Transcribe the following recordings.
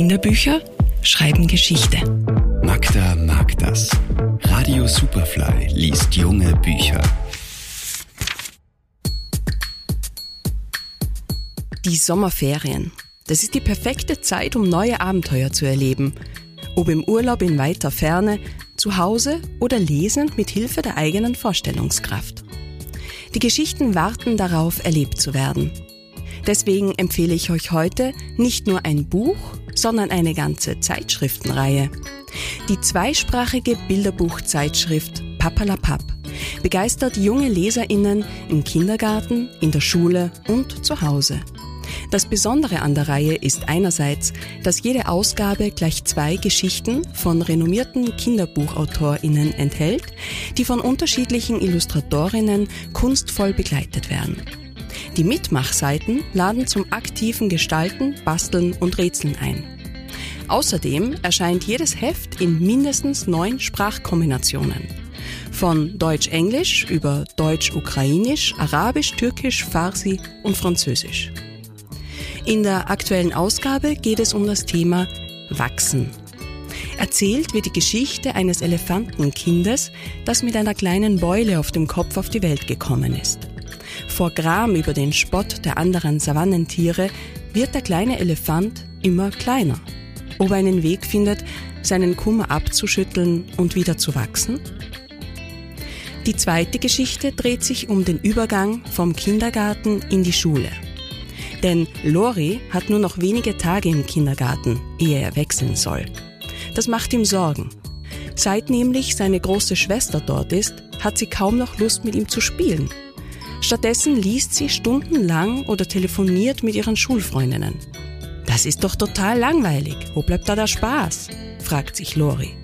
Kinderbücher schreiben Geschichte. Magda mag das. Radio Superfly liest junge Bücher. Die Sommerferien. Das ist die perfekte Zeit, um neue Abenteuer zu erleben. Ob im Urlaub in weiter Ferne, zu Hause oder lesend mit Hilfe der eigenen Vorstellungskraft. Die Geschichten warten darauf, erlebt zu werden. Deswegen empfehle ich euch heute nicht nur ein Buch, sondern eine ganze Zeitschriftenreihe. Die zweisprachige Bilderbuchzeitschrift Papalapap begeistert junge Leserinnen im Kindergarten, in der Schule und zu Hause. Das Besondere an der Reihe ist einerseits, dass jede Ausgabe gleich zwei Geschichten von renommierten Kinderbuchautorinnen enthält, die von unterschiedlichen Illustratorinnen kunstvoll begleitet werden. Die Mitmachseiten laden zum aktiven Gestalten, Basteln und Rätseln ein. Außerdem erscheint jedes Heft in mindestens neun Sprachkombinationen. Von Deutsch-Englisch über Deutsch-Ukrainisch, Arabisch, Türkisch, Farsi und Französisch. In der aktuellen Ausgabe geht es um das Thema Wachsen. Erzählt wird die Geschichte eines Elefantenkindes, das mit einer kleinen Beule auf dem Kopf auf die Welt gekommen ist. Vor Gram über den Spott der anderen Savannentiere wird der kleine Elefant immer kleiner. Ob er einen Weg findet, seinen Kummer abzuschütteln und wieder zu wachsen? Die zweite Geschichte dreht sich um den Übergang vom Kindergarten in die Schule. Denn Lori hat nur noch wenige Tage im Kindergarten, ehe er wechseln soll. Das macht ihm Sorgen. Seit nämlich seine große Schwester dort ist, hat sie kaum noch Lust mit ihm zu spielen. Stattdessen liest sie stundenlang oder telefoniert mit ihren Schulfreundinnen. Das ist doch total langweilig. Wo bleibt da der Spaß? fragt sich Lori.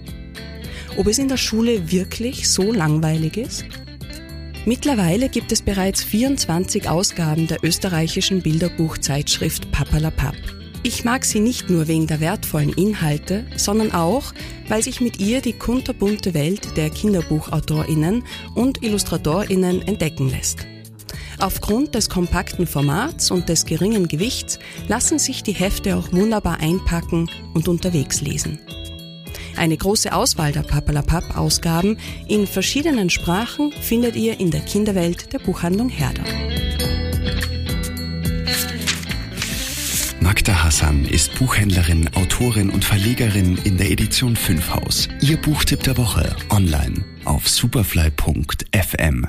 Ob es in der Schule wirklich so langweilig ist? Mittlerweile gibt es bereits 24 Ausgaben der österreichischen Bilderbuchzeitschrift Papalapap. Ich mag sie nicht nur wegen der wertvollen Inhalte, sondern auch, weil sich mit ihr die kunterbunte Welt der Kinderbuchautorinnen und Illustratorinnen entdecken lässt. Aufgrund des kompakten Formats und des geringen Gewichts lassen sich die Hefte auch wunderbar einpacken und unterwegs lesen. Eine große Auswahl der Papalapap-Ausgaben in verschiedenen Sprachen findet ihr in der Kinderwelt der Buchhandlung Herder. Magda Hassan ist Buchhändlerin, Autorin und Verlegerin in der Edition 5 Haus. Ihr Buchtipp der Woche online auf superfly.fm.